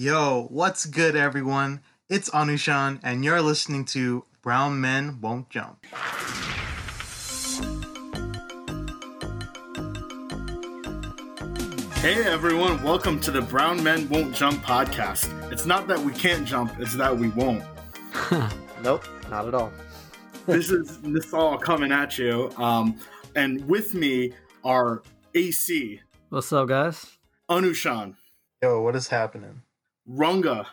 Yo, what's good, everyone? It's Anushan, and you're listening to Brown Men Won't Jump. Hey everyone, welcome to the Brown Men Won't Jump podcast. It's not that we can't jump, it's that we won't. nope, not at all. this is this all coming at you. Um, and with me are AC. What's up, guys? Anushan. Yo, what is happening? Runga.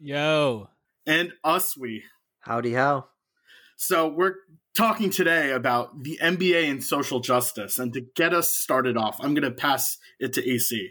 Yo. And Uswe. Howdy how. So we're talking today about the NBA and social justice. And to get us started off, I'm going to pass it to AC.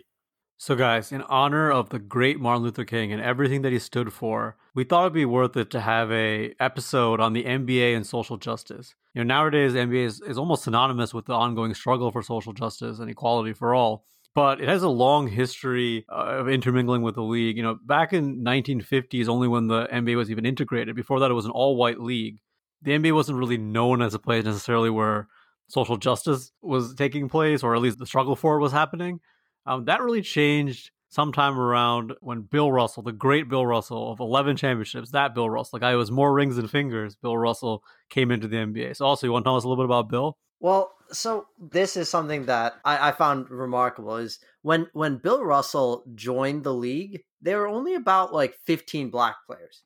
So, guys, in honor of the great Martin Luther King and everything that he stood for, we thought it'd be worth it to have a episode on the NBA and social justice. You know, nowadays, the NBA is, is almost synonymous with the ongoing struggle for social justice and equality for all but it has a long history uh, of intermingling with the league. You know, back in 1950s, only when the NBA was even integrated. Before that, it was an all-white league. The NBA wasn't really known as a place necessarily where social justice was taking place, or at least the struggle for it was happening. Um, that really changed sometime around when Bill Russell, the great Bill Russell of 11 championships, that Bill Russell, the guy who has more rings than fingers, Bill Russell came into the NBA. So, also, you want to tell us a little bit about Bill? Well, so this is something that I, I, found remarkable is when when Bill Russell joined the league, there were only about like 15 black players.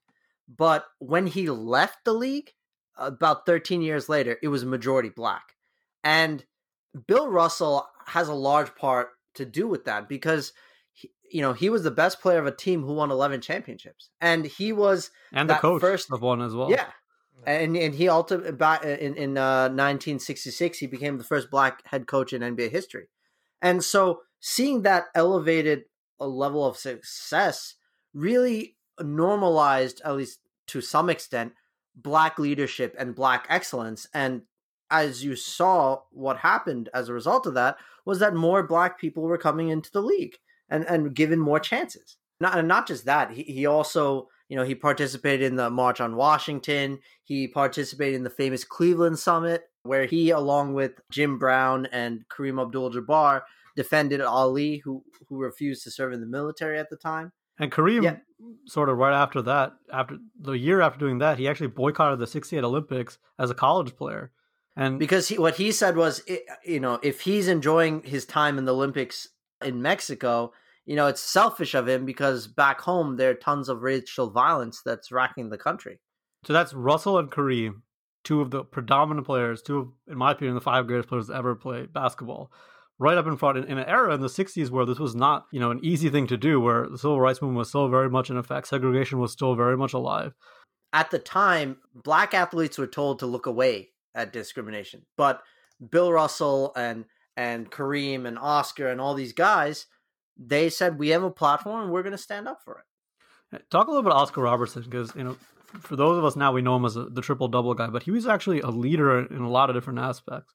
But when he left the league, about 13 years later, it was majority black. And Bill Russell has a large part to do with that because he, you know, he was the best player of a team who won 11 championships. And he was and the coach first of one as well. Yeah and and he ultimately in in uh, 1966 he became the first black head coach in NBA history, and so seeing that elevated a level of success really normalized at least to some extent black leadership and black excellence. And as you saw what happened as a result of that was that more black people were coming into the league and and given more chances. Not and not just that he, he also you know, he participated in the March on Washington. He participated in the famous Cleveland Summit, where he, along with Jim Brown and Kareem Abdul Jabbar, defended Ali, who, who refused to serve in the military at the time. And Kareem, yeah. sort of right after that, after the year after doing that, he actually boycotted the 68 Olympics as a college player. And because he, what he said was, you know, if he's enjoying his time in the Olympics in Mexico, you know, it's selfish of him because back home there are tons of racial violence that's racking the country. So that's Russell and Kareem, two of the predominant players, two of, in my opinion, the five greatest players to ever play basketball. Right up in front in, in an era in the 60s where this was not, you know, an easy thing to do, where the civil rights movement was still very much in effect, segregation was still very much alive. At the time, black athletes were told to look away at discrimination. But Bill Russell and and Kareem and Oscar and all these guys they said we have a platform and we're going to stand up for it. Talk a little bit about Oscar Robertson because you know, for those of us now, we know him as a, the triple double guy, but he was actually a leader in a lot of different aspects.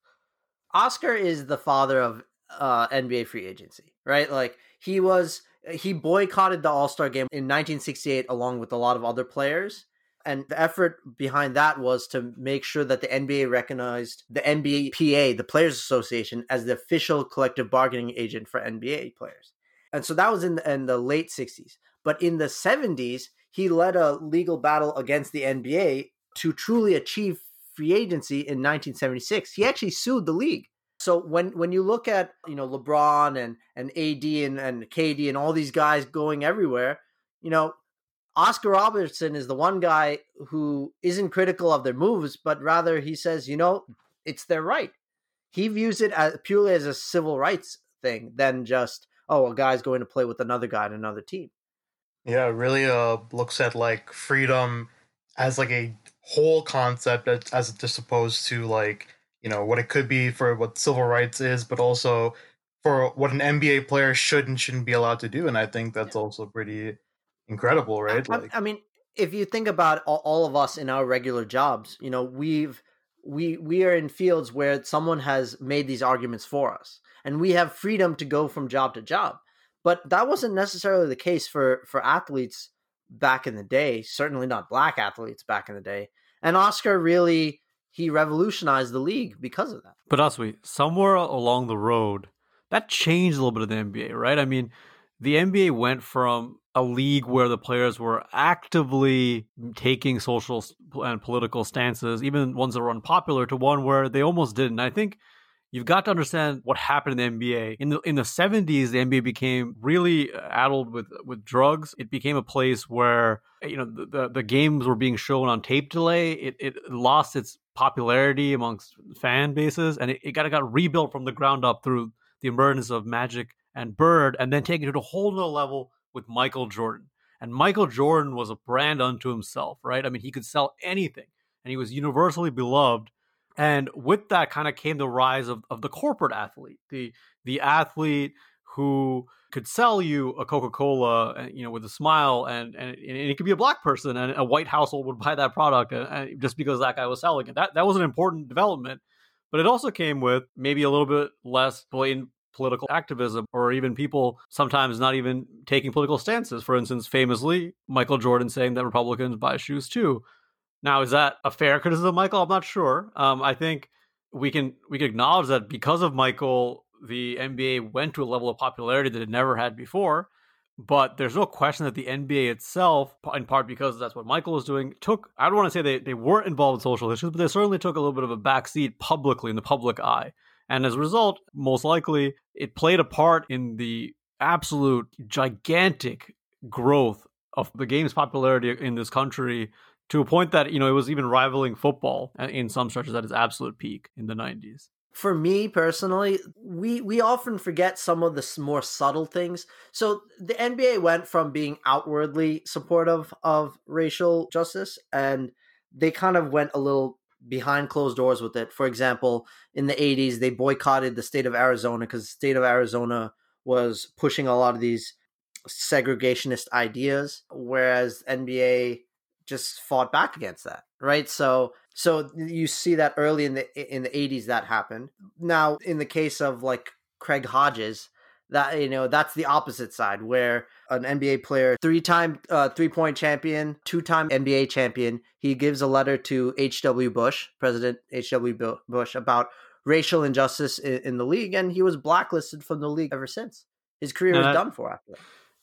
Oscar is the father of uh, NBA free agency, right? Like he was, he boycotted the All Star game in 1968 along with a lot of other players. And the effort behind that was to make sure that the NBA recognized the NBPA, the Players Association, as the official collective bargaining agent for NBA players. And so that was in the, in the late 60s. But in the 70s, he led a legal battle against the NBA to truly achieve free agency in 1976. He actually sued the league. So when when you look at you know LeBron and and AD and, and KD and all these guys going everywhere, you know Oscar Robertson is the one guy who isn't critical of their moves, but rather he says, you know, it's their right. He views it as purely as a civil rights thing than just oh, a guy's going to play with another guy in another team. Yeah, really uh looks at like freedom as like a whole concept as, as just opposed to like, you know, what it could be for what civil rights is, but also for what an NBA player should and shouldn't be allowed to do. And I think that's yeah. also pretty incredible, right? I, like, I mean, if you think about all, all of us in our regular jobs, you know, we've we we are in fields where someone has made these arguments for us and we have freedom to go from job to job. But that wasn't necessarily the case for for athletes back in the day, certainly not black athletes back in the day. And Oscar really he revolutionized the league because of that. But Oswe, somewhere along the road, that changed a little bit of the NBA, right? I mean, the NBA went from a league where the players were actively taking social and political stances, even ones that were unpopular, to one where they almost didn't. I think you've got to understand what happened in the NBA. In the in the 70s, the NBA became really uh, addled with with drugs. It became a place where you know the the, the games were being shown on tape delay. It it lost its popularity amongst fan bases, and it, it got it got rebuilt from the ground up through the emergence of Magic and Bird, and then taken to a whole nother level with Michael Jordan. And Michael Jordan was a brand unto himself, right? I mean, he could sell anything, and he was universally beloved. And with that kind of came the rise of, of the corporate athlete, the the athlete who could sell you a Coca-Cola, uh, you know, with a smile, and, and, and it could be a black person, and a white household would buy that product uh, just because that guy was selling it. That that was an important development, but it also came with maybe a little bit less blatant political activism or even people sometimes not even taking political stances. For instance, famously, Michael Jordan saying that Republicans buy shoes too. Now, is that a fair criticism, Michael? I'm not sure. Um, I think we can we can acknowledge that because of Michael, the NBA went to a level of popularity that it never had before. But there's no question that the NBA itself, in part because that's what Michael was doing, took, I don't want to say they, they weren't involved in social issues, but they certainly took a little bit of a backseat publicly in the public eye. And as a result, most likely, it played a part in the absolute gigantic growth of the game's popularity in this country to a point that, you know, it was even rivaling football in some stretches at its absolute peak in the 90s. For me personally, we we often forget some of the more subtle things. So the NBA went from being outwardly supportive of racial justice and they kind of went a little behind closed doors with it. For example, in the 80s, they boycotted the state of Arizona because the state of Arizona was pushing a lot of these segregationist ideas, whereas NBA just fought back against that, right? So so you see that early in the in the 80s that happened. Now, in the case of like Craig Hodges, that you know that's the opposite side where an NBA player, three-time uh, three-point champion, two-time NBA champion, he gives a letter to H.W. Bush, President H.W. Bush, about racial injustice in, in, the league, and he was blacklisted from the league ever since. His career was done for after that.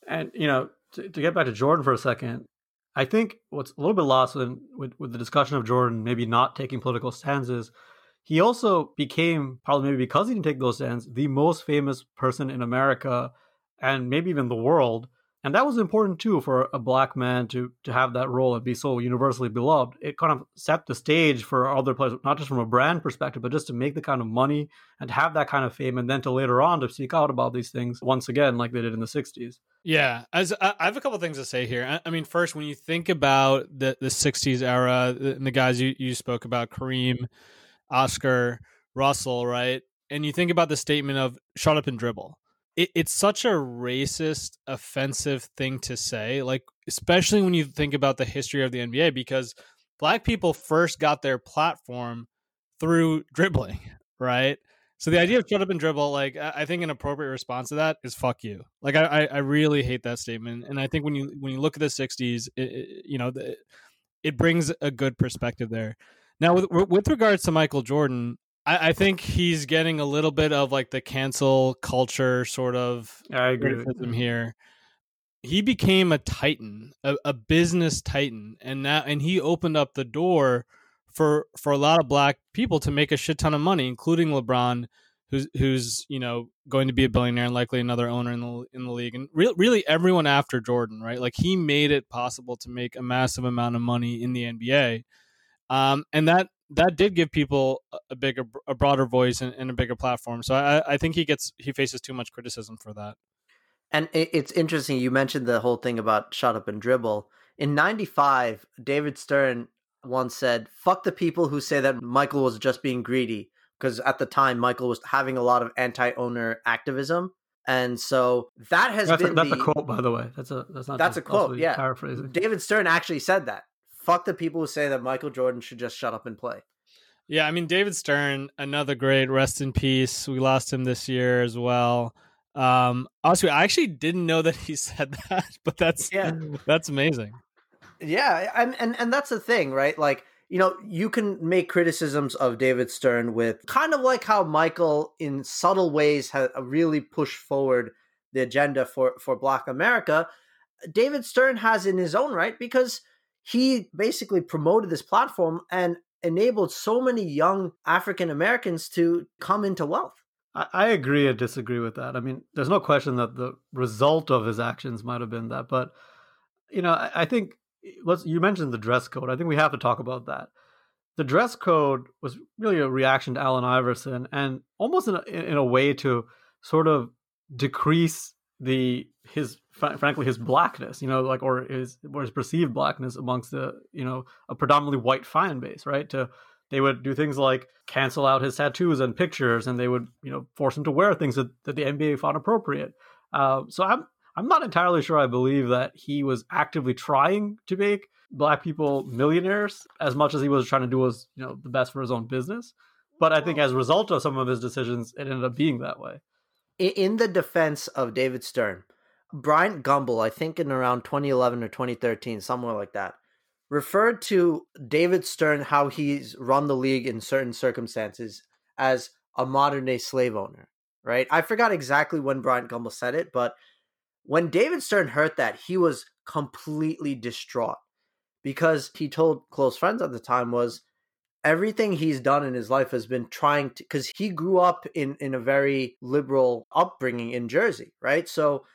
And you know, to, to, get back to Jordan for a second, I think what's a little bit lost with, with, with the discussion of Jordan maybe not taking political stances he also became, probably maybe because he didn't take those stands, the most famous person in America and maybe even the world. And that was important too for a black man to to have that role and be so universally beloved. It kind of set the stage for other players, not just from a brand perspective, but just to make the kind of money and have that kind of fame, and then to later on to speak out about these things once again, like they did in the '60s. Yeah, as I have a couple things to say here. I, mean, first, when you think about the the '60s era and the guys you you spoke about, Kareem. Oscar Russell, right? And you think about the statement of shut up and dribble. It, it's such a racist, offensive thing to say, like, especially when you think about the history of the NBA, because black people first got their platform through dribbling, right? So the idea of shut up and dribble, like I think an appropriate response to that is fuck you. Like I, I really hate that statement, and I think when you when you look at the '60s, it, it, you know, it brings a good perspective there. Now, with with regards to Michael Jordan, I, I, think he's getting a little bit of like the cancel culture sort of I agree with him here. He became a titan, a, a business titan, and now and he opened up the door for for a lot of black people to make a shit ton of money, including LeBron, who's who's you know going to be a billionaire and likely another owner in the in the league, and re- really everyone after Jordan, right? Like he made it possible to make a massive amount of money in the NBA um, and that that did give people a bigger, a broader voice and, and a bigger platform. So I, I think he gets he faces too much criticism for that. And it's interesting you mentioned the whole thing about shut up and dribble. In '95, David Stern once said, "Fuck the people who say that Michael was just being greedy." Because at the time, Michael was having a lot of anti-owner activism, and so that has that's been a, that's the, a quote, by the way. That's a that's not that's a quote. Yeah, paraphrasing. David Stern actually said that fuck the people who say that Michael Jordan should just shut up and play. Yeah, I mean David Stern, another great. Rest in peace. We lost him this year as well. Um, also, I actually didn't know that he said that, but that's yeah, that's amazing. Yeah, and and and that's the thing, right? Like you know, you can make criticisms of David Stern with kind of like how Michael, in subtle ways, has really pushed forward the agenda for for Black America, David Stern has in his own right because he basically promoted this platform and enabled so many young African Americans to come into wealth. I, agree and disagree with that. I mean, there's no question that the result of his actions might have been that, but you know, I, I think let's you mentioned the dress code. I think we have to talk about that. The dress code was really a reaction to Allen Iverson, and almost in a, in a way to sort of decrease the his frankly his blackness, you know, like or his or his perceived blackness amongst the you know a predominantly white fan base, right? To they would do things like cancel out his tattoos and pictures, and they would you know force him to wear things that, that the NBA found appropriate. Uh, so I'm I'm not entirely sure I believe that he was actively trying to make black people millionaires as much as he was trying to do was you know the best for his own business. But I think as a result of some of his decisions, it ended up being that way. In the defense of David Stern, Bryant Gumbel, I think in around 2011 or 2013, somewhere like that, referred to David Stern how he's run the league in certain circumstances as a modern day slave owner, right? I forgot exactly when Bryant Gumbel said it, but when David Stern heard that, he was completely distraught because he told close friends at the time was everything he's done in his life has been trying to because he grew up in in a very liberal upbringing in Jersey, right? So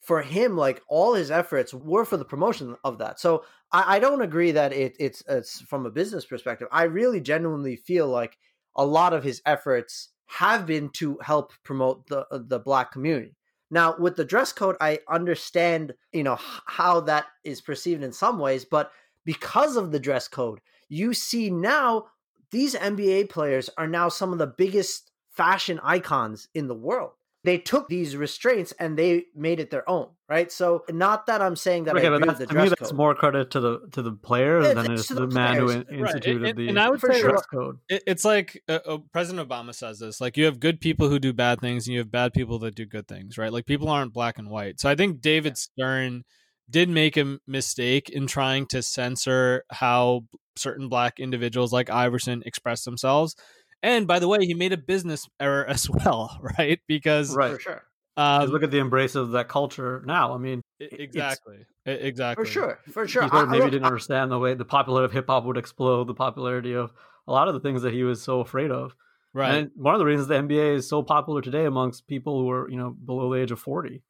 for him, like all his efforts were for the promotion of that. So I, I don't agree that it, it's it's from a business perspective. I really genuinely feel like a lot of his efforts have been to help promote the uh, the black community. Now, with the dress code, I understand you know how that is perceived in some ways, but because of the dress code, you see now these NBA players are now some of the biggest fashion icons in the world they took these restraints and they made it their own, right? So not that I'm saying that okay, I agree with the to dress me that's code. more credit to the to the players Yeah, than it's it's the, the man who players. Right, instituted and- the and I would For say sure. dress code. It's like uh, uh, President Obama says this: like you have good people who do bad things, and you have bad people that do good things, right? Like people aren't black and white. So I think David Stern did make a mistake in trying to censor how certain black individuals like Iverson express themselves. And by the way, he made a business error as well, right? Because Right. for sure. Um, look at the embrace of that culture now. I mean, exactly, exactly, For sure. For sure. people I- I maybe look, didn't understand the way the popularity of hip hop would explode, the popularity of a lot of the things that he was so afraid of. right? And one of the reasons the NBA is so popular today amongst people who are, you know, below the age of 40.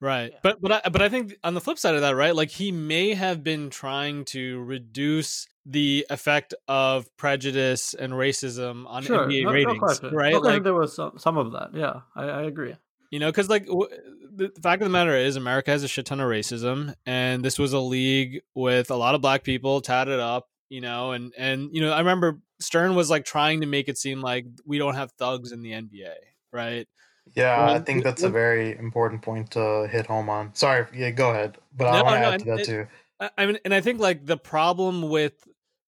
Right. Yeah. But but I, but I think on the flip side of that, right? Like he may have been trying to reduce the effect of prejudice and racism on Sure, NBA no, no ratings, question. right? No like there was some, some of that. Yeah, I, I agree. you know, because like w- the the fact of the matter is, America has a shit ton of racism, and this was a league with a lot of black people tatted up, you know, and and you know, I remember Stern was like trying to make it seem like we don't have thugs in the NBA, right? Yeah, I think that's a very important point to hit home on. Sorry, yeah, go ahead. But I No, want to no, add to and that it- too. I I mean, and I think like the problem with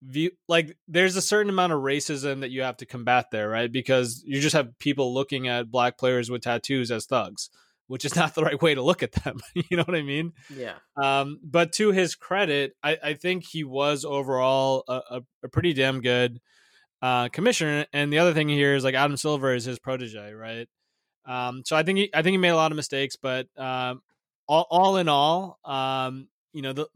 view, like there's a certain amount of racism that you have to combat there, right? Because you just have people looking at black players with tattoos as thugs, which is not the right way to look at them. you know what I mean? yeah. Um, but to his credit, I, I think he was overall a, a, a pretty damn good uh, commissioner. And the other thing here is like Adam Silver is his protege, right? Um, so I think he, I think he made a lot of mistakes, but um, all, all in all, um, you know, the,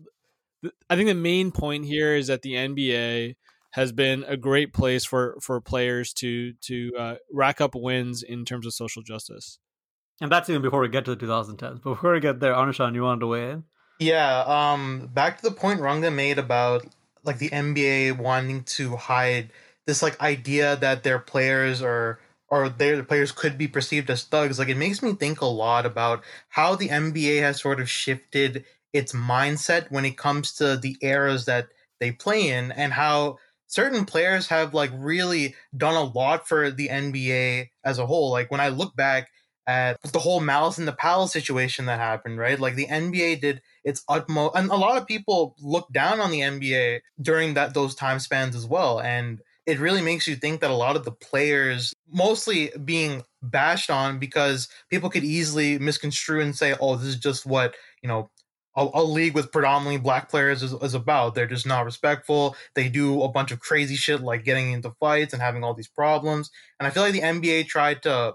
the I think the main point here is that the NBA has been a great place for for players to to uh, rack up wins in terms of social justice. And that's even before we get to the 2010s. But before we get there, Anushan, you wanted to weigh in? Yeah, um back to the point Ranga made about like the NBA wanting to hide this like idea that their players are or their players could be perceived as thugs. Like it makes me think a lot about how the NBA has sort of shifted its mindset when it comes to the eras that they play in and how certain players have like really done a lot for the NBA as a whole. Like when I look back at the whole Malice in the Palace situation that happened, right? Like the NBA did its utmost, and a lot of people looked down on the NBA during that those time spans as well. And it really makes you think that a lot of the players, mostly being bashed on because people could easily misconstrue and say, "Oh, this is just what you know." A, a league with predominantly black players is, is about. They're just not respectful. They do a bunch of crazy shit like getting into fights and having all these problems. And I feel like the NBA tried to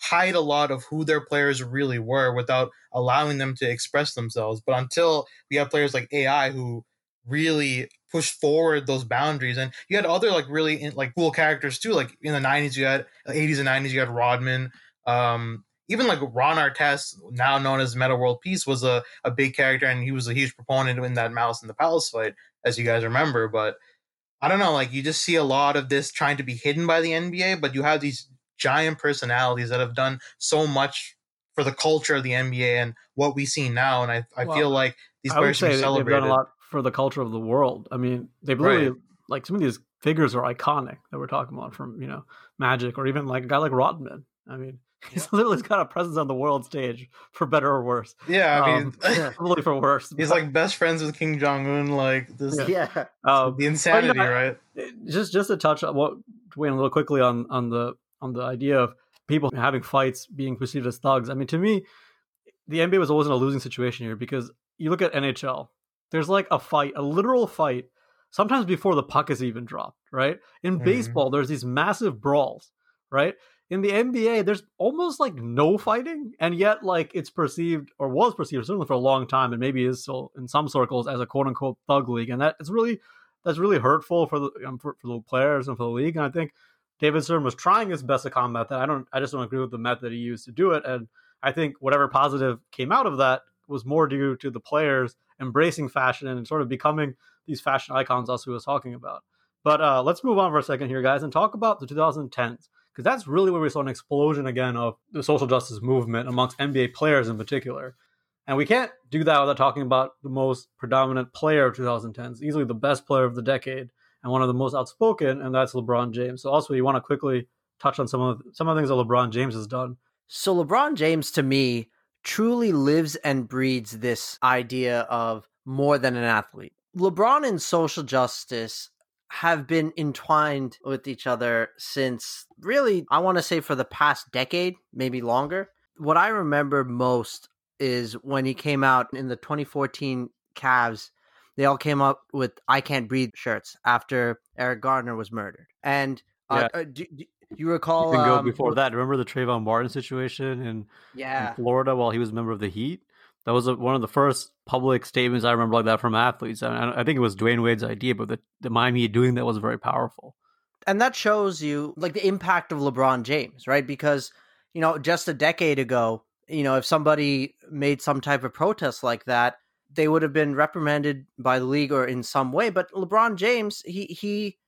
hide a lot of who their players really were without allowing them to express themselves. But until we have players like AI who really pushed forward those boundaries, and you had other like really like cool characters too. Like in the '90s, you had '80s and '90s, you had Rodman. Um, even like Ron Artest, now known as Metta World Peace, was a, a big character, and he was a huge proponent in that Malice in the Palace fight, as you guys remember. But I don't know, like you just see a lot of this trying to be hidden by the NBA, but you have these giant personalities that have done so much for the culture of the NBA and what we see now. And I, I feel like these players should be celebrated. They've done a lot for the culture of the world. I mean, they've really right. like some of these figures are iconic that we're talking about from you know Magic or even like a guy like Rodman. I mean, he's yeah. literally got a presence on the world stage for better or worse. Yeah, I mean, um, probably for worse. He's like best friends with Kim Jong Un. Like this, yeah, um, the insanity, you know, right? Just just to touch on what Dwayne a little quickly on on the on the idea of people having fights being perceived as thugs. I mean, to me, the NBA was always in a losing situation here because you look at NHL, there's like a fight, a literal fight, sometimes before the puck is even dropped, right? In mm-hmm. baseball, there's these massive brawls, right? In the NBA, there's almost like no fighting, and yet like it's perceived or was perceived certainly for a long time, and maybe is still in some circles as a quote unquote thug league, and that is really that's really hurtful for the um, for, for the players and for the league. And I think David Stern was trying his best to combat that. I don't. I just don't agree with the method he used to do it. And I think whatever positive came out of that was more due to the players embracing fashion and sort of becoming these fashion icons us who was talking about. But uh, let's move on for a second here, guys, and talk about the 2010s because that's really where we saw an explosion again of the social justice movement amongst NBA players in particular. And we can't do that without talking about the most predominant player of 2010s, easily the best player of the decade, and one of the most outspoken, and that's LeBron James. So also, you want to quickly touch on some of some of the things that LeBron James has done. So LeBron James, to me, truly lives and breeds this idea of more than an athlete. LeBron and social justice have been entwined with each other since really, I want to say for the past decade, maybe longer. What I remember most is when he came out in the 2014 Cavs they all came up with "I Can't Breathe" shirts after Eric Garner was murdered. And uh, yeah. uh, do, you recall? You can go um, before that. Remember the Trayvon Martin situation in, yeah. in Florida while he was a member of the Heat? That was a, one of the first public statements I remember like that from athletes. And I, I think it was Dwyane Wade's idea, but the, the Miami doing that was very powerful. And that shows you like the impact of LeBron James, right? Because you know, just a decade ago, you know, if somebody made some type of protest like that, they would have been reprimanded by the league or in some way. But LeBron James, he he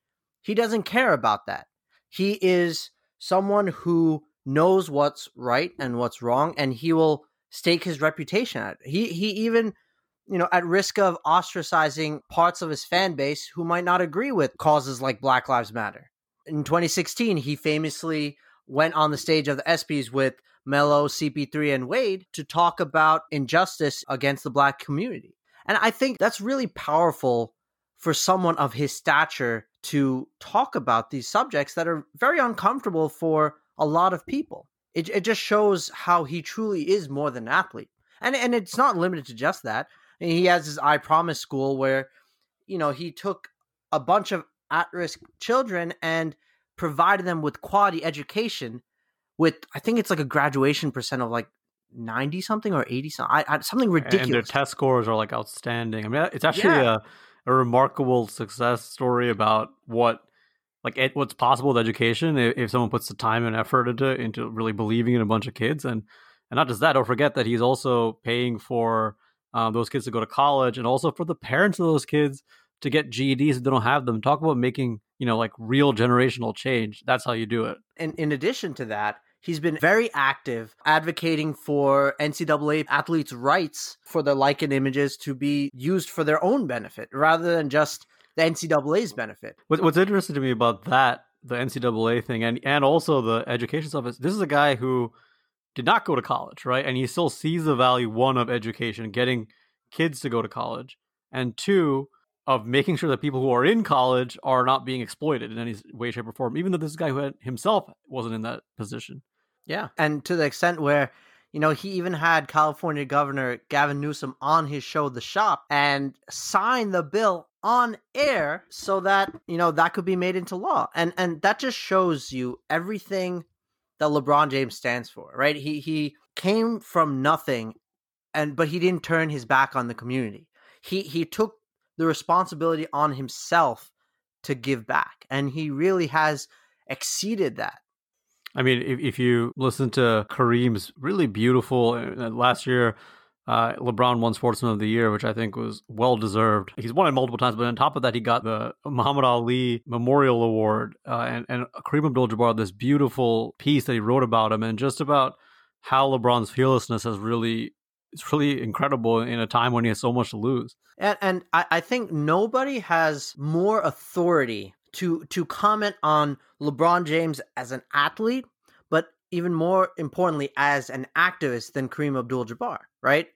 he doesn't care about that. He is someone who knows what's right and what's wrong, and he will stake his reputation at it. He he even you know at risk of ostracizing parts of his fan base who might not agree with causes like Black Lives Matter. In 2016, he famously went on the stage of the ESPYS with Melo, CP3, and Wade to talk about injustice against the black community. And I think that's really powerful for someone of his stature to talk about these subjects that are very uncomfortable for a lot of people. It, it just shows how he truly is more than an athlete. And, and it's not limited to just that. he has his I Promise school where, you know, he took a bunch of at risk children and provided them with quality education with I think it's like a graduation percent of like 90 something or 80 something I, I, something ridiculous and their test scores are like outstanding i mean it's actually yeah. a, a remarkable success story about what like it, what's possible with education if, if, someone puts the time and effort into into really believing in a bunch of kids and and not just that don't forget that he's also paying for um, those kids to go to college and also for the parents of those kids to get GEDs if they don't have them. Talk about making, you know, like real generational change. That's how you do it. And in addition to that, he's been very active advocating for NCAA athletes' rights for the lichen images to be used for their own benefit rather than just the NCAA's benefit. What's interesting to me about that, the NCAA thing, and and also the education stuff is this is a guy who did not go to college, right? And he still sees the value one of education, getting kids to go to college, and two of making sure that people who are in college are not being exploited in any way, shape, or form, even though this guy who had, himself wasn't in that position. Yeah. And to the extent where, you know, he even had California Governor Gavin Newsom on his show, The Shop, and signed the bill on air so that, you know, that could be made into law. And and that just shows you everything that LeBron James stands for, right? He he came from nothing and but he didn't turn his back on the community. He he took the responsibility on himself to give back and he really has exceeded that. I mean, if, if you listen to Kareem's really beautiful uh, last year, uh, LeBron won Sportsman of the Year, which I think was well deserved. He's won it multiple times, but on top of that, he got the Muhammad Ali Memorial Award. Uh, and, and Kareem Abdul Jabbar, this beautiful piece that he wrote about him and just about how LeBron's fearlessness has really. It's really incredible in a time when he has so much to lose. And, and I, I think nobody has more authority to to comment on LeBron James as an athlete, but even more importantly as an activist than Kareem Abdul-Jabbar, right?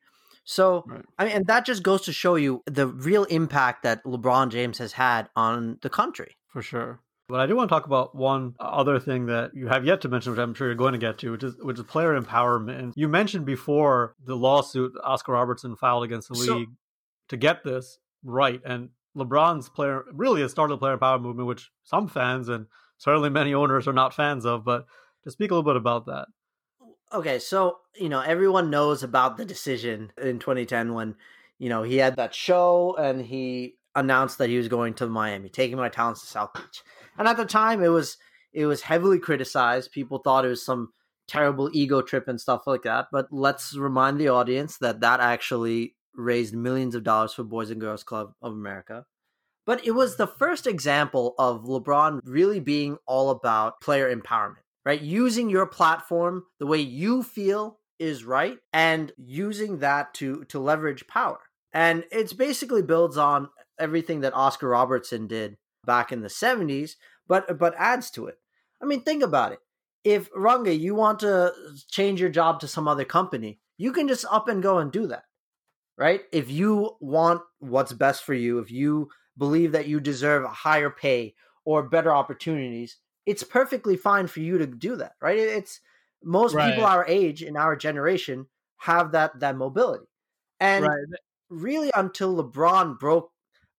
So, right. I mean, and that just goes to show you the real impact that LeBron James has had on the country. For sure. But I do want to talk about one other thing that you have yet to mention, which I'm sure you're going to get to, which is which is player empowerment. You mentioned before the lawsuit Oscar Robertson filed against the so, league to get this right. And LeBron's player really has started the player power movement, which some fans and certainly many owners are not fans of. But to speak a little bit about that. Okay, so you know everyone knows about the decision in 2010 when you know he had that show and he announced that he was going to Miami, taking my talents to South Beach. And at the time, it was it was heavily criticized. People thought it was some terrible ego trip and stuff like that. But let's remind the audience that that actually raised millions of dollars for Boys and Girls Club of America. But it was the mm-hmm. first example of LeBron really being all about player empowerment, right? Using your platform the way you feel is right and using that to to leverage power. And it's basically builds on everything that Oscar Robertson did back in the 70s, but but adds to it. I mean, think about it. If Runga, you want to change your job to some other company, you can just up and go and do that. Right? If you want what's best for you, if you believe that you deserve a higher pay or better opportunities, it's perfectly fine for you to do that, right? It's most right. people our age in our generation have that that mobility. And right. really until LeBron broke,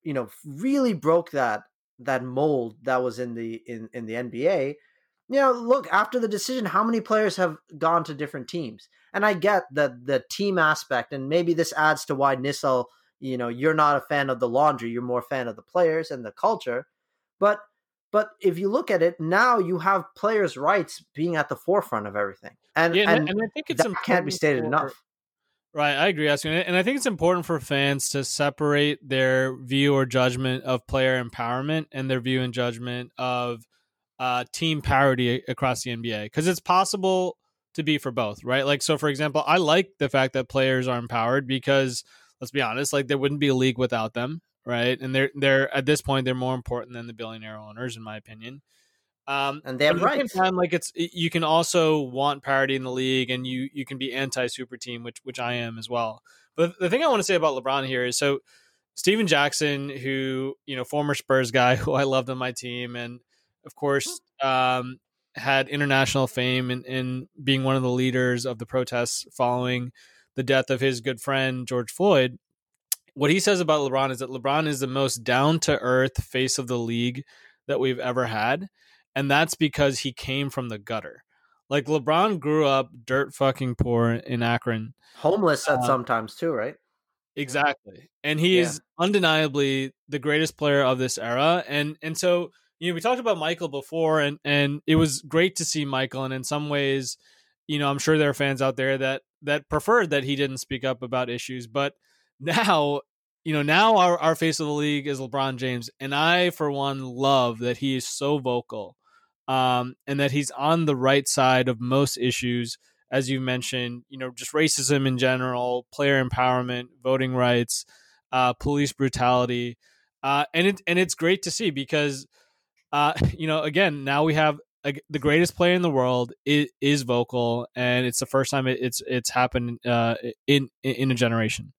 you know, really broke that that mold that was in the in in the NBA, you know, look, after the decision, how many players have gone to different teams? And I get that the team aspect, and maybe this adds to why Nissel you know you're not a fan of the laundry you're more a fan of the players and the culture. But but if you look at it now you have players rights being at the forefront of everything. And yeah, and, and, i think it's that can't be stated for, enough. Right i agree asking and i think it's important for fans to separate their view or judgment of player empowerment and their view and judgment of uh, team parity across the nba because it's possible to be for both right like so for example i like the fact that players are empowered because let's be honest, like there wouldn't be a league without them, right? And they're they're at this point they're more important than the billionaire owners, in my opinion. Um, and they have rights. The time, like it's you can also want parity in the league, and you you can be anti super team, which which I am as well. But the thing I want to say about LeBron here is so Stephen Jackson, who you know former Spurs guy who I loved on my team, and of course um, had international fame in, in being one of the leaders of the protests following the death of his good friend George Floyd, what he says about LeBron is that LeBron is the most down to earth face of the league that we've ever had. And that's because he came from the gutter. Like LeBron grew up dirt fucking poor in Akron. Homeless at uh, sometimes too, right? Exactly. And he yeah. is undeniably the greatest player of this era. And and so, you know, we talked about Michael before and and it was great to see Michael and in some ways, you know, I'm sure there are fans out there that that preferred that he didn't speak up about issues. But now, you know, now our, our face of the league is LeBron James. And I, for one, love that he is so vocal um, and that he's on the right side of most issues, as you mentioned, you know, just racism in general, player empowerment, voting rights, uh, police brutality. Uh, and it and it's great to see because uh, you know, again, now we have the greatest player in the world is, is vocal, and it's the first time it, it's it's happened uh, in in a generation.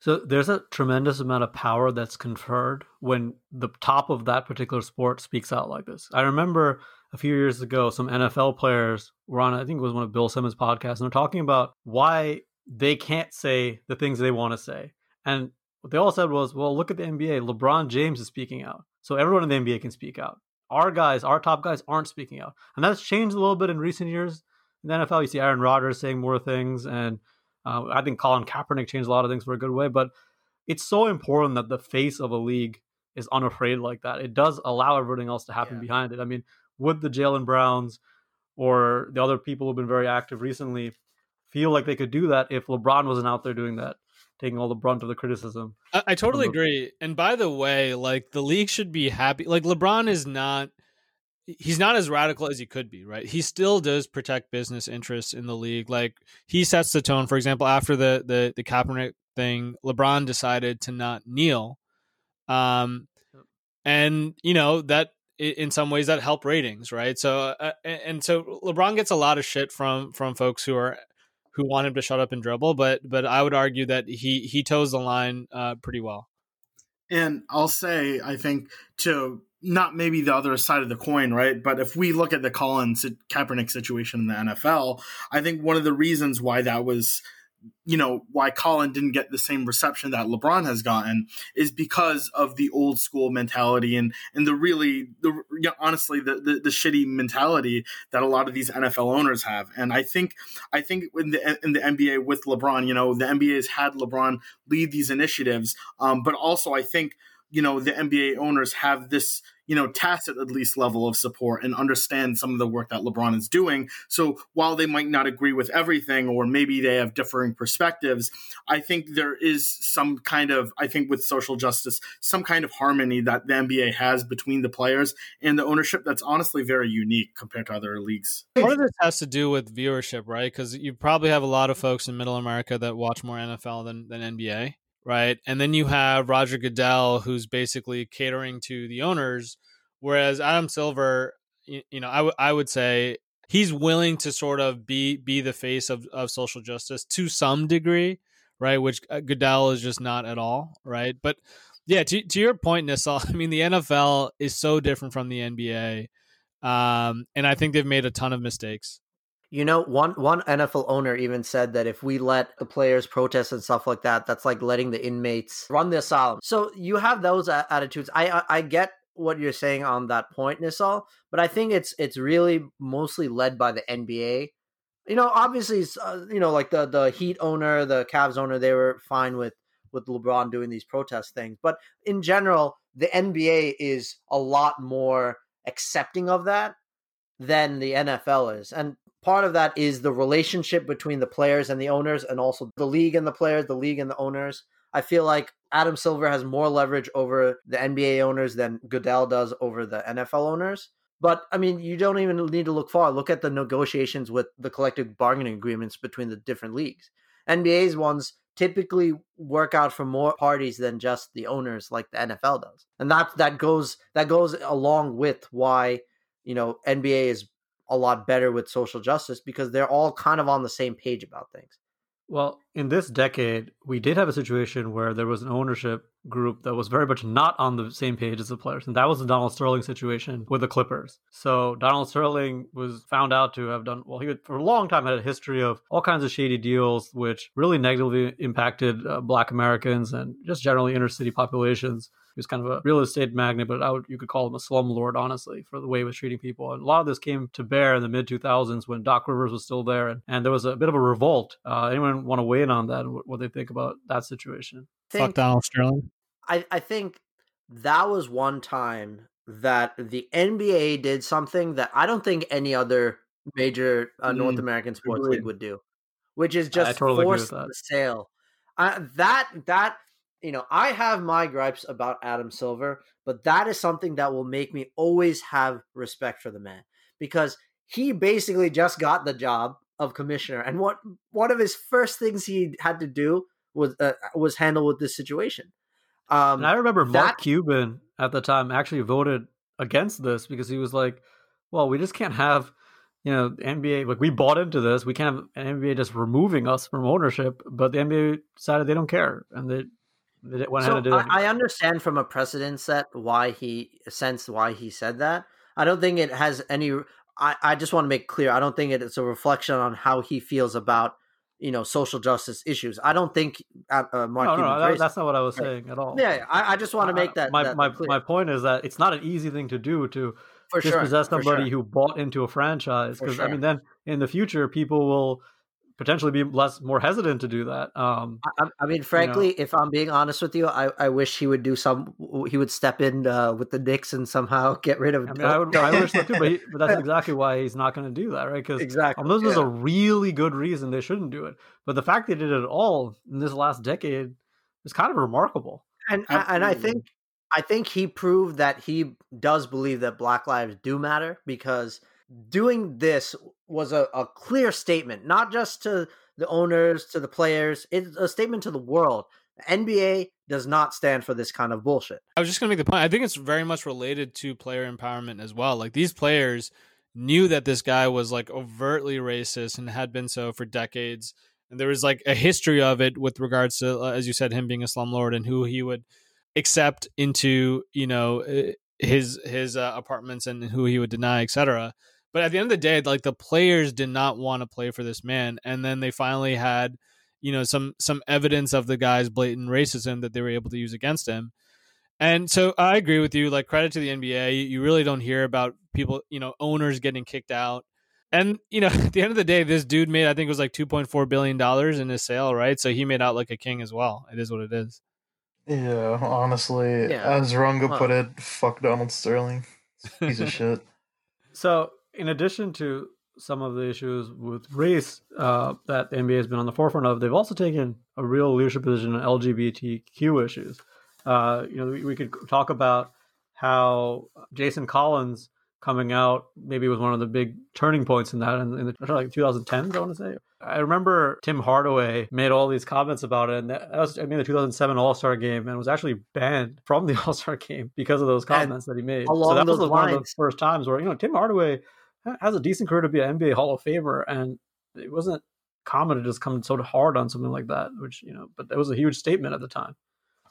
So there's a tremendous amount of power that's conferred when the top of that particular sport speaks out like this. I remember a few years ago, some NFL players were on, I think it was one of Bill Simmons' podcasts, and they're talking about why they can't say the things they want to say. And what they all said was, well, look at the NBA. LeBron James is speaking out. So everyone in the NBA can speak out our guys, our top guys, aren't speaking out, and that's changed a little bit in recent years. In the NFL, you see Aaron Rodgers saying more things, and uh, I think Colin Kaepernick changed a lot of things for a good way. But it's so important that the face of a league is unafraid like that. It does allow everything else to happen Yeah. behind it. I mean, would the Jalen Browns or the other people who've been very active recently feel like they could do that if LeBron wasn't out there doing that, taking all the brunt of the criticism? I, I totally agree. And by the way, like the league should be happy. Like LeBron is not. He's not as radical as he could be, right? He still does protect business interests in the league. Like he sets the tone. For example, after the the the Kaepernick thing, LeBron decided to not kneel, um, and you know that in some ways that helped ratings, right? So uh, and and so LeBron gets a lot of shit from from folks who are who want him to shut up and dribble, but but I would argue that he he toes the line uh, pretty well. And I'll say, I think to not maybe the other side of the coin, right? But if we look at the Colin Si- Kaepernick situation in the NFL, I think one of the reasons why that was, you know, why Colin didn't get the same reception that LeBron has gotten is because of the old school mentality and and the really the you know, honestly the, the the shitty mentality that a lot of these NFL owners have. And I think I think in the in the NBA with LeBron, you know, the NBA has had LeBron lead these initiatives, um, but also I think you know the NBA owners have this you know tacit at least level of support and understand some of the work that LeBron is doing. So while they might not agree with everything or maybe they have differing perspectives, I think there is some kind of I think with social justice some kind of harmony that the NBA has between the players and the ownership that's honestly very unique compared to other leagues. Part of this has to do with viewership, right? Because you probably have a lot of folks in Middle America that watch more NFL than than NBA, right? And then you have Roger Goodell, who's basically catering to the owners, whereas Adam Silver, you, you know, I would I would say he's willing to sort of be be the face of of social justice to some degree, right? Which uh, Goodell is just not at all, right? But yeah, to to your point, Nissal, I mean, the NFL is so different from the NBA. Um, and I think they've made a ton of mistakes. You know, one one NFL owner even said that if we let the players protest and stuff like that, that's like letting the inmates run the asylum. So you have those attitudes. I, I I get what you're saying on that point, Nisal, but I think it's it's really mostly led by the NBA. You know, obviously, uh, you know, like the the Heat owner, the Cavs owner, they were fine with with LeBron doing these protest things, but in general, the NBA is a lot more accepting of that than the NFL is, and part of that is the relationship between the players and the owners and also the league and the players the league and the owners. I feel like adam silver has more leverage over the nba owners than goodell does over the nfl owners. But i mean you don't even need to look far. Look at the negotiations with the collective bargaining agreements between the different leagues. Nba's ones typically work out for more parties than just the owners like the nfl does. And that that goes that goes along with why you know nba is a lot better with social justice because they're all kind of on the same page about things. Well, in this decade, we did have a situation where there was an ownership group that was very much not on the same page as the players, and that was the Donald Sterling situation with the Clippers. So Donald Sterling was found out to have done well. He had, for a long time had a history of all kinds of shady deals, which really negatively impacted uh, Black Americans and just generally inner city populations. He was kind of a real estate magnate, but I would, you could call him a slumlord, honestly, for the way he was treating people. And a lot of this came to bear in the mid 2000s when Doc Rivers was still there, and, and there was a bit of a revolt. Uh, anyone want to weigh in on that? What, what they think about that situation? Think, Fuck Donald Sterling. I, I think that was one time that the NBA did something that I don't think any other major uh, North Mm, American sports league would do, which is I just totally force the sale. Uh, that that you know, I have my gripes about Adam Silver, but that is something that will make me always have respect for the man because he basically just got the job of commissioner, and what one of his first things he had to do was uh, was handle with this situation. Um, And I remember Mark Cuban at the time actually voted against this because he was like, "Well, we just can't have, you know, the NBA like we bought into this. We can't have an NBA just removing us from ownership." But the NBA decided they don't care, and they so ahead and did. I, I understand from a precedent set why he sense why he said that. I don't think it has any. I, I just want to make clear. I don't think it's a reflection on how he feels about you know social justice issues. I don't think uh, uh, Mark no, Cuban no, that, that's not what I was Right. saying at all. Yeah, I, I just want to make that my that my clear. my point is that it's not an easy thing to do to For dispossess for somebody sure. who bought into a franchise. Because I mean, then in the future, people will potentially be less more hesitant to do that. Um, I, I mean, frankly, if I'm being honest with you, I, I wish he would do some. He would step in uh, with the Knicks and somehow get rid of. I mean, I would, I wish so too, but, he, but that's exactly why he's not going to do that, right? Because exactly. um, this was yeah. a really good reason they shouldn't do it. But the fact they did it at all in this last decade is kind of remarkable. and and I think I think he proved that he does believe that Black lives do matter because doing this was a, a clear statement, not just to the owners, to the players. It's a statement to the world. NBA does not stand for this kind of bullshit. I was just going to make the point. I think it's very much related to player empowerment as well. Like these players knew that this guy was like overtly racist and had been so for decades. And there was like a history of it with regards to, uh, as you said, him being a slumlord and who he would accept into, you know, uh, his his uh, apartments and who he would deny, etc. But at the end of the day, like the players did not want to play for this man, and then they finally had, you know, some some evidence of the guy's blatant racism that they were able to use against him. And so I agree with you. Like credit to the NBA, you, you really don't hear about people, you know, owners getting kicked out. And you know, at the end of the day, this dude made I think it was like two point four billion dollars in his sale, right? So he made out like a king as well. It is what it is. Yeah, honestly, Yeah. as Ranga Huh. put it, fuck Donald Sterling. Piece of shit. So, in addition to some of the issues with race uh, that the NBA has been on the forefront of, they've also taken a real leadership position on LGBTQ issues. Uh, you know, we, we could talk about how Jason Collins coming out maybe was one of the big turning points in that in, in the like 2010s, I want to say. I remember Tim Hardaway made all these comments about it, and that was I mean the 2007 All Star game, and was actually banned from the All Star game because of those And comments that he made. so that was those one of the first times where you know Tim Hardaway ha- has a decent career to be an NBA Hall of Famer, and it wasn't common to just come so hard on something like that. Which you know, but that was a huge statement at the time.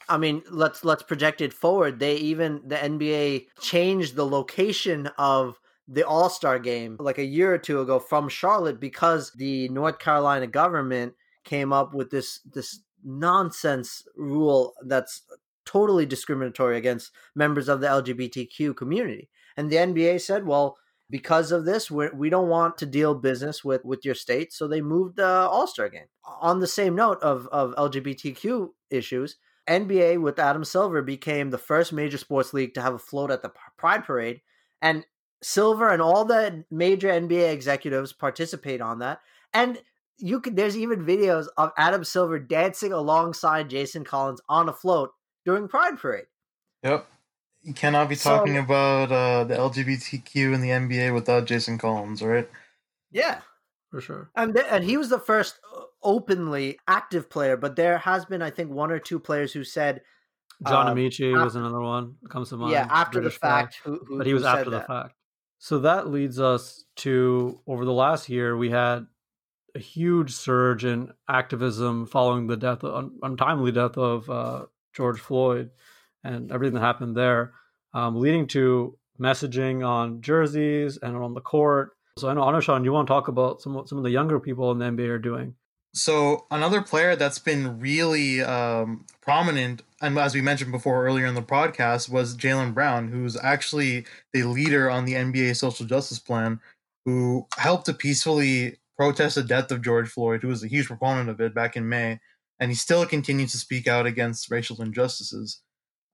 I mean, let's let's project it forward. They even the NBA changed the location of the All Star game like a year or two ago from Charlotte because the North Carolina government came up with this this nonsense rule that's totally discriminatory against members of the LGBTQ community. And the NBA said, well, because of this, we're, we don't want to deal business with, with your state. So they moved the All Star game. On the same note of, of LGBTQ issues, NBA with Adam Silver became the first major sports league to have a float at the Pride Parade. And Silver and all the major NBA executives participate on that. And you could there's even videos of Adam Silver dancing alongside Jason Collins on a float during Pride Parade. Yep. You cannot be So- talking about uh, the LGBTQ in the NBA without Jason Collins, right? Yeah. For sure. And th- and he was the first uh, openly active player, but there has been I think one or two players who said John Uh, Amaechi was after- another one that comes to mind. yeah after the British guy. fact who, who but he was who said after the that. fact. So that leads us to over the last year, we had a huge surge in activism following the death, un- untimely death of uh, George Floyd, and everything that happened there, um, leading to messaging on jerseys and on the court. So I know Anushan, you want to talk about some some of the younger people in the NBA are doing. So another player that's been really um, prominent, and as we mentioned before earlier in the podcast, was Jaylen Brown, who's actually the leader on the NBA social justice plan, who helped to peacefully protest the death of George Floyd, who was a huge proponent of it back in May, and he still continues to speak out against racial injustices.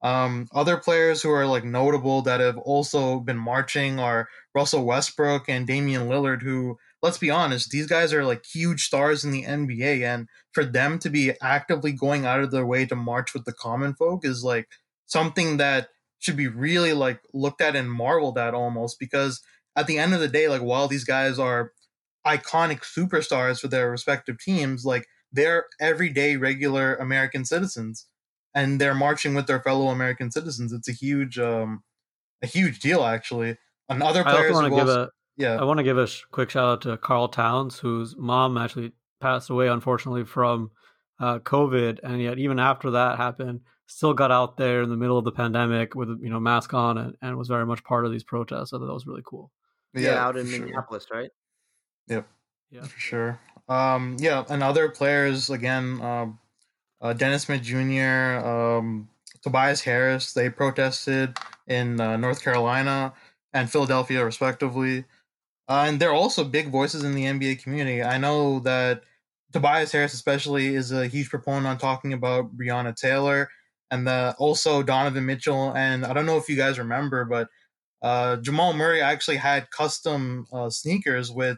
Um, other players who are like notable that have also been marching are Russell Westbrook and Damian Lillard, who let's be honest, these guys are like huge stars in the NBA, and for them to be actively going out of their way to march with the common folk is like something that should be really like looked at and marveled at almost because at the end of the day, like while these guys are iconic superstars for their respective teams, like they're everyday regular American citizens and they're marching with their fellow American citizens. It's a huge um a huge deal actually. And other I players also want to give also- a yeah. I want to give a sh- quick shout out to Karl Towns, whose mom actually passed away, unfortunately, from uh, COVID, and yet even after that happened, still got out there in the middle of the pandemic with you know mask on and, and was very much part of these protests. I thought that was really cool. Yeah, out in for sure. Minneapolis, right? Yep. Yeah. for sure. Um, yeah, and other players again, um, uh, Dennis Smith Jr., um, Tobias Harris, they protested in uh, North Carolina. and Philadelphia, respectively. Uh, and they're also big voices in the NBA community. I know that Tobias Harris, especially, is a huge proponent on talking about Breonna Taylor and the, also Donovan Mitchell. And I don't know if you guys remember, but uh, Jamal Murray actually had custom uh, sneakers with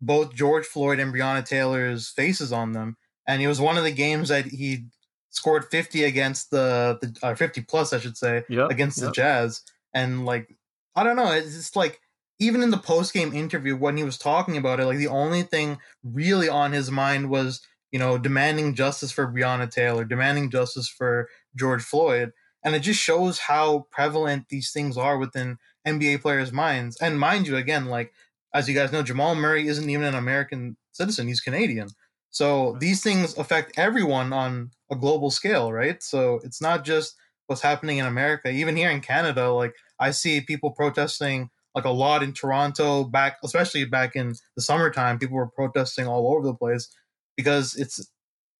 both George Floyd and Breonna Taylor's faces on them. And it was one of the games that he scored 50 against the, the uh, 50 plus, I should say, Yep, against the. Jazz. And like, I don't know, it's just like, even in the post game interview, when he was talking about it, like the only thing really on his mind was, you know, demanding justice for Breonna Taylor, demanding justice for George Floyd. And it just shows how prevalent these things are within NBA players' minds. And mind you, again, like, as you guys know, Jamal Murray isn't even an American citizen, he's Canadian. So these things affect everyone on a global scale, right? So it's not just what's happening in America. Even here in Canada, like I see people protesting like a lot in Toronto back especially back in the summertime, people were protesting all over the place because it's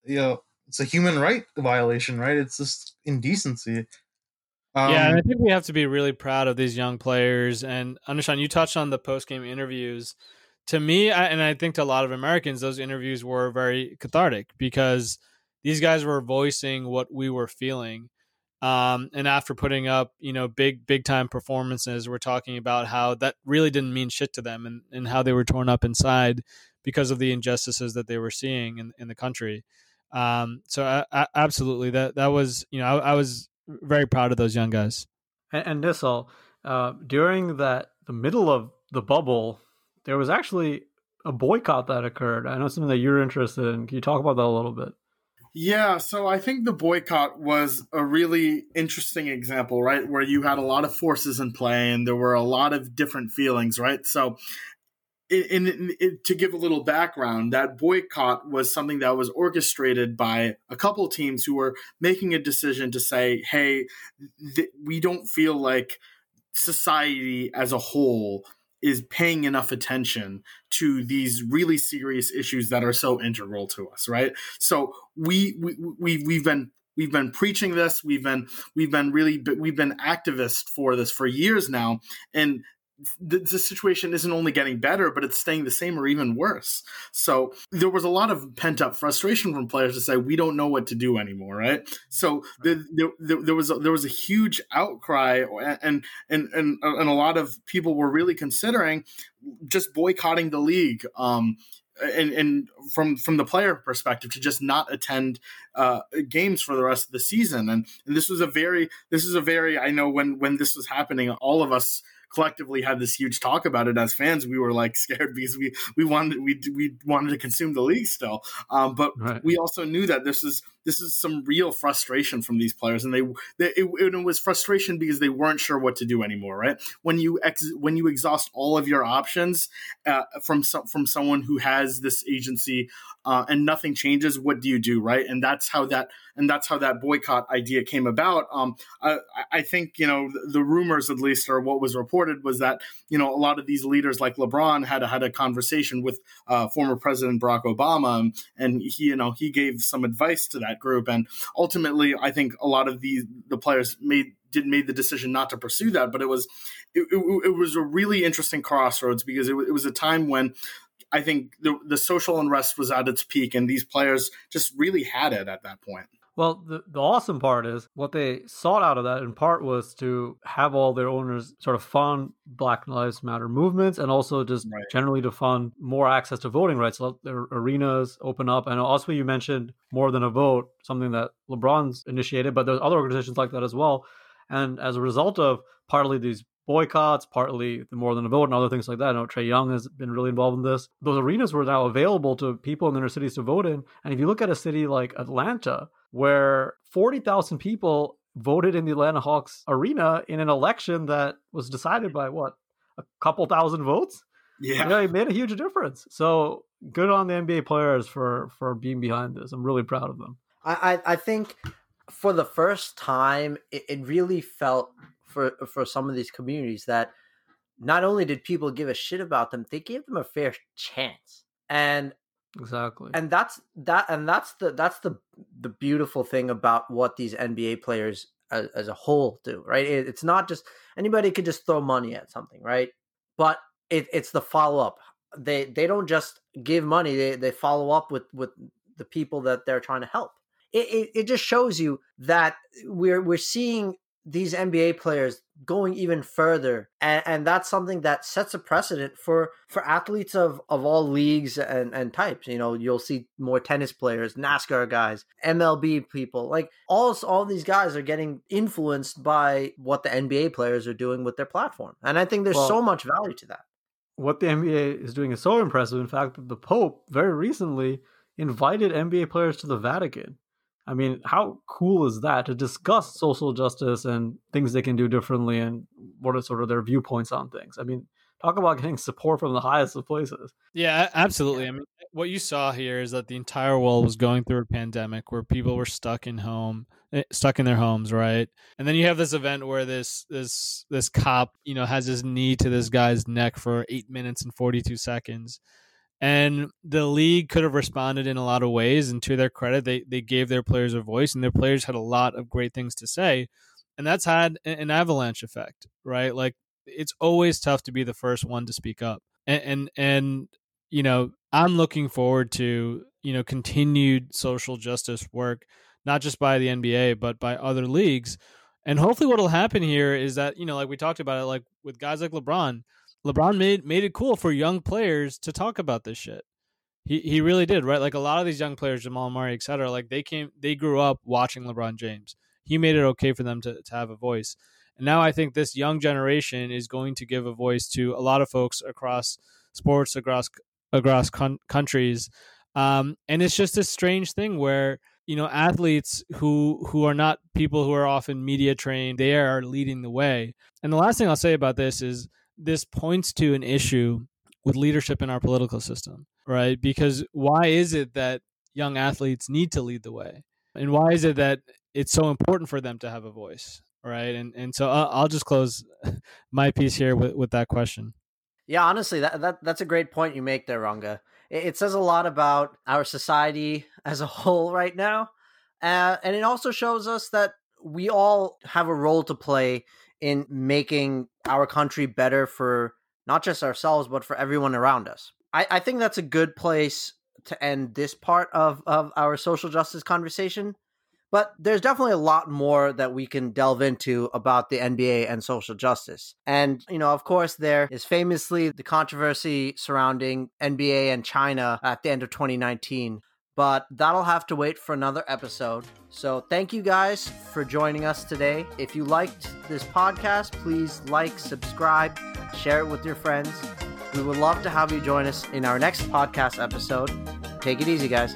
you know, it's a human right violation, right? It's just indecency. Um, yeah, and I think we have to be really proud of these young players. And Anushan, you touched on the post game interviews. To me, I, and I think to a lot of Americans, those interviews were very cathartic because these guys were voicing what we were feeling. Um, and after putting up, you know, big, big time performances, we're talking about how that really didn't mean shit to them and, and how they were torn up inside because of the injustices that they were seeing in, in the country. Um, so I, I, absolutely that, that was, you know, I, I was very proud of those young guys. And, and this all uh, during that the middle of the bubble, there was actually a boycott that occurred. I know something that you're interested in. Can you talk about that a little bit? Yeah, so I think the boycott was a really interesting example, right? Where you had a lot of forces in play and there were a lot of different feelings, right? So, in, in, in, to give a little background, that boycott was something that was orchestrated by a couple teams who were making a decision to say, hey, th- we don't feel like society as a whole is paying enough attention to these really serious issues that are so integral to us right? So we we, we we've been we've been preaching this. We've been we've been really we've been activists for this for years now. And the, the, situation isn't only getting better, but it's staying the same or even worse. So there was a lot of pent up frustration from players to say we don't know what to do anymore, right? So the, the, there was a, there was a huge outcry, and and and and a lot of people were really considering just boycotting the league. Um, and, and from from the player perspective to just not attend uh, games for the rest of the season and, and this was a very this is a very I know when when this was happening all of us collectively had this huge talk about it as fans. We were like scared because we we wanted we we wanted to consume the league still, um, but right. we also knew that this is this is some real frustration from these players, and they, they it, it, was frustration because they weren't sure what to do anymore. Right when you ex, when you exhaust all of your options uh, from from someone who has this agency uh, and nothing changes, what do you do? Right, and that's how that and that's how that boycott idea came about. Um, I, I think you know the, the rumors, at least, or what was reported, was that you know a lot of these leaders, like LeBron, had had a conversation with uh, former President Barack Obama, and, and he you know he gave some advice to that group, and ultimately, I think a lot of the the players made did made the decision not to pursue that, but it was it, it, it was a really interesting crossroads because it, it was a time when I think the, the social unrest was at its peak, and these players just really had it at that point. Well, the, the awesome part is what they sought out of that in part was to have all their owners sort of fund Black Lives Matter movements and also just right. generally to fund more access to voting rights. Let their arenas open up. And also, you mentioned more than a vote, something that LeBron's initiated, but there's other organizations like that as well. And as a result of partly these boycotts, partly the more than a vote and other things like that. I know Trae Young has been really involved in this. Those arenas were now available to people in inner cities to vote in. And if you look at a city like Atlanta, where 40,000 people voted in the Atlanta Hawks arena in an election that was decided by what, a couple thousand votes? Yeah. You know, it made a huge difference. So good on the NBA players for for being behind this. I'm really proud of them. I, I, I think for the first time, it, it really felt for for some of these communities that not only did people give a shit about them, they gave them a fair chance. And exactly and that's that and that's the that's the the beautiful thing about what these nba players as, as a whole do, right? It, it's not just anybody could just throw money at something, right? But it, it's the follow up. They they don't just give money; they they follow up with with the people that they're trying to help. It, it, it just shows you that we're we're seeing these NBA players going even further and, and that's something that sets a precedent for for athletes of of all leagues and and types. You know you'll see more tennis players nascar guys mlb people like all all these guys are getting influenced by what the nba players are doing with their platform and i think there's well, so much value to that. What the nba is doing is so impressive. In fact the pope very recently invited nba players to the vatican I mean, how cool is that to discuss social justice and things they can do differently and what are sort of their viewpoints on things? I mean, talk about getting support from the highest of places. Yeah, absolutely. I mean, what you saw here is that the entire world was going through a pandemic where people were stuck in home, eh, stuck in their homes, right? And then you have this event where this this this cop, you know, has his knee to this guy's neck for 8 minutes and 42 seconds and the league could have responded in a lot of ways. And to their credit, they they gave their players a voice, and their players had a lot of great things to say, and that's had an avalanche effect, right? Like it's always tough to be the first one to speak up, and and, and you know I'm looking forward to you know continued social justice work, not just by the NBA but by other leagues. And hopefully, what will happen here is that you know, like we talked about it, like with guys like LeBron, LeBron made made it cool for young players to talk about this shit. He he really did, right? Like a lot of these young players, Jamal Murray, etc. Like they came, they grew up watching LeBron James. He made it okay for them to to have a voice. And now I think this young generation is going to give a voice to a lot of folks across sports, across across con- countries. Um, and it's just a strange thing where you know athletes who who are not people who are often media trained, they are leading the way. And the last thing I'll say about this is this points to an issue with leadership in our political system, right? Because why is it that young athletes need to lead the way? And why is it that it's so important for them to have a voice, right? And and so I'll, I'll just close my piece here with, with that question. Yeah, honestly, that, that that's a great point you make there, Ranga. It, it says a lot about our society as a whole right now, uh, and it also shows us that we all have a role to play in making our country better for not just ourselves but for everyone around us. I, I think that's a good place to end this part of, of our social justice conversation. But there's definitely a lot more that we can delve into about the NBA and social justice. And, you know, of course, there is famously the controversy surrounding NBA and China at the end of 2019 but that'll have to wait for another episode. So, thank you guys for joining us today. If you liked this podcast, please like, subscribe, share it with your friends. We would love to have you join us in our next podcast episode. Take it easy, guys.